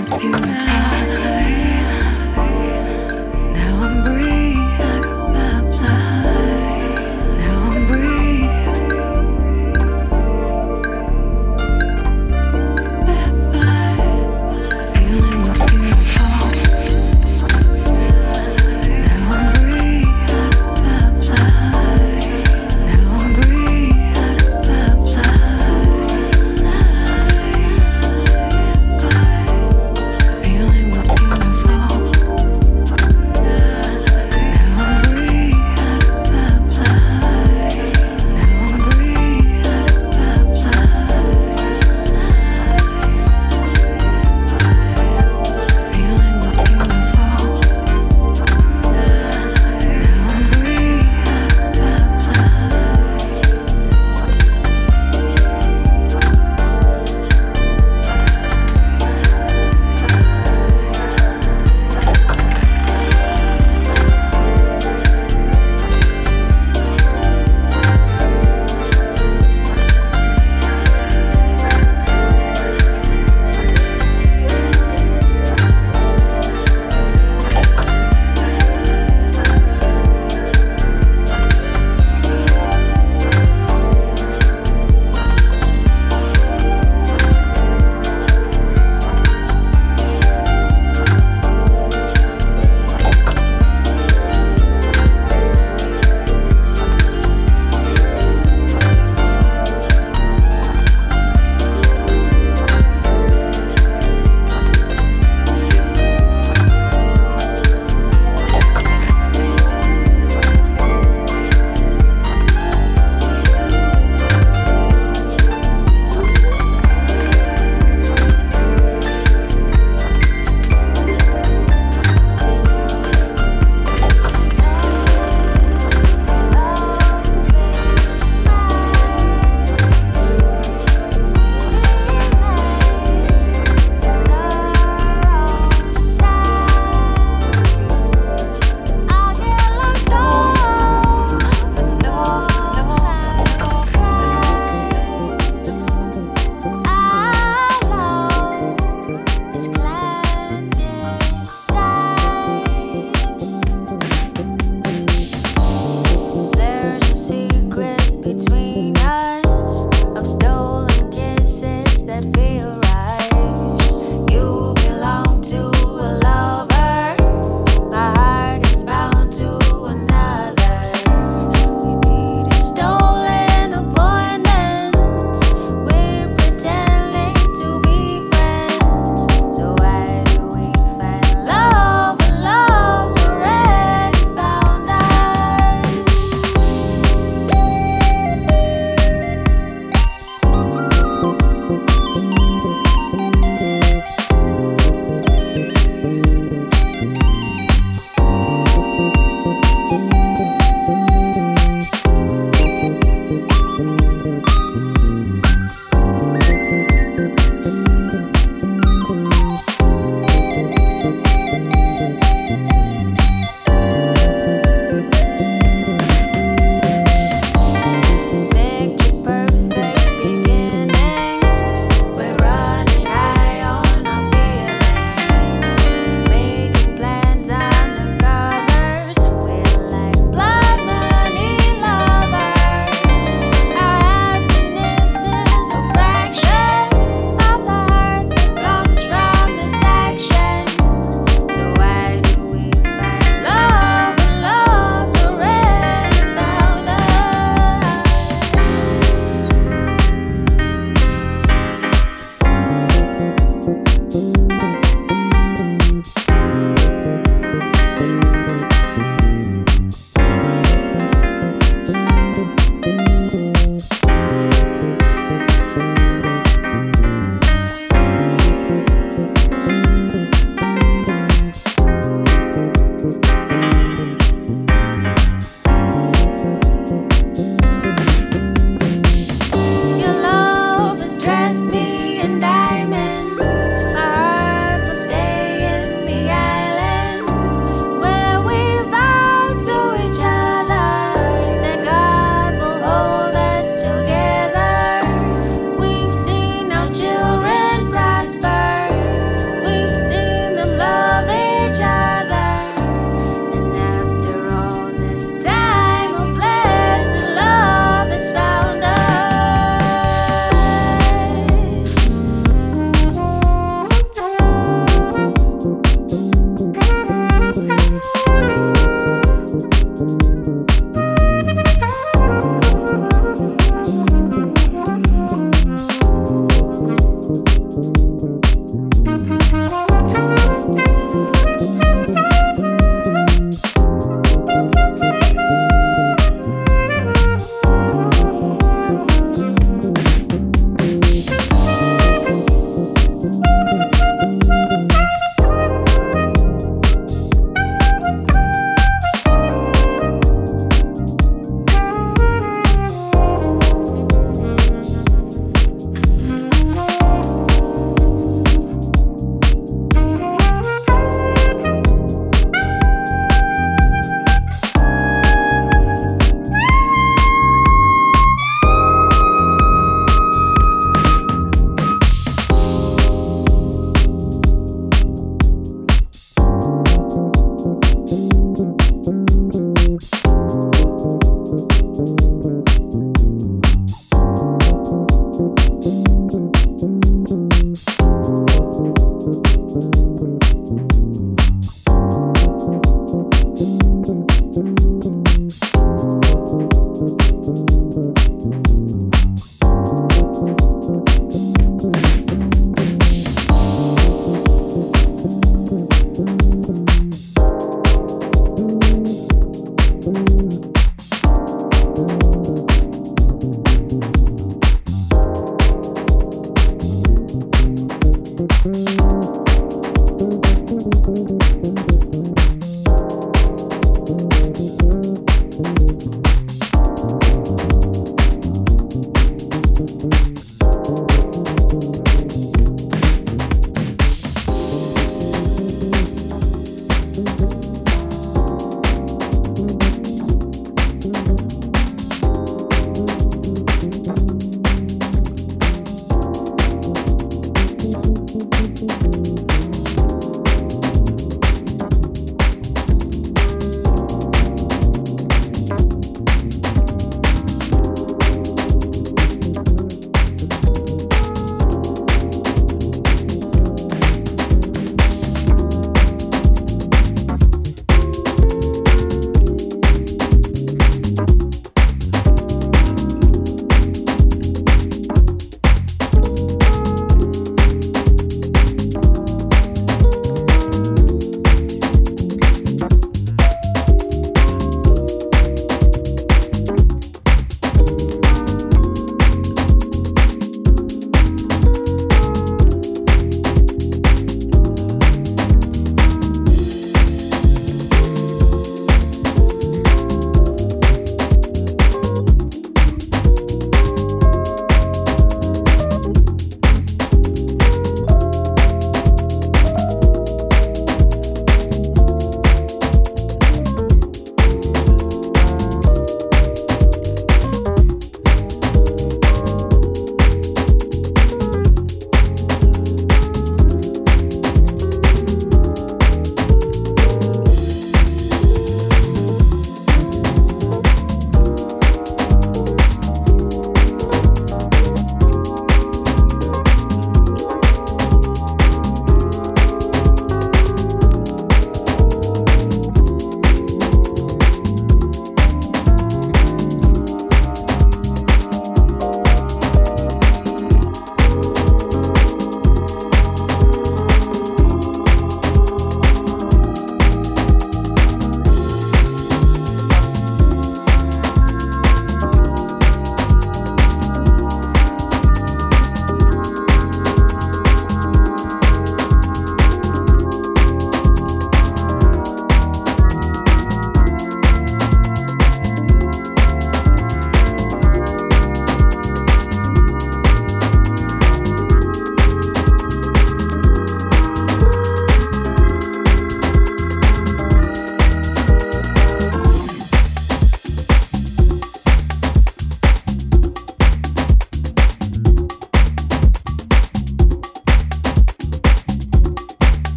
was purified.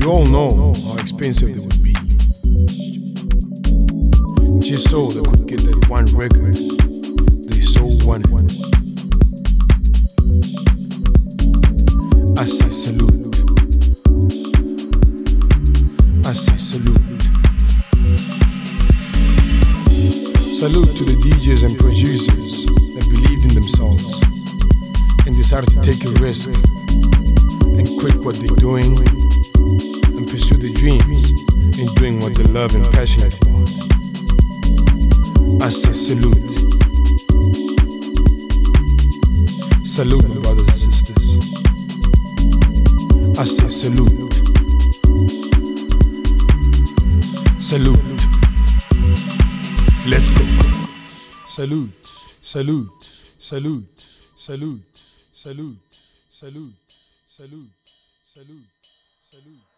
you all know how expensive they would be. Just so they could get that one record they so wanted. I say salute. I say salute. Salute to the DJs and producers that believed in themselves and decided to take a risk and quit what they're doing and pursue their dreams in doing what they love and passionate about. I say salute. Salute, my brothers and sisters. I say salute. Salute. Let's go. Salute, salute, salute, salute, salute, salute, salute, salute, salute.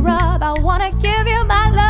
Rub. I wanna give you my love.